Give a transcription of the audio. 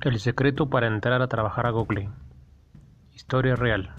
El secreto para entrar a trabajar a Google: historia real.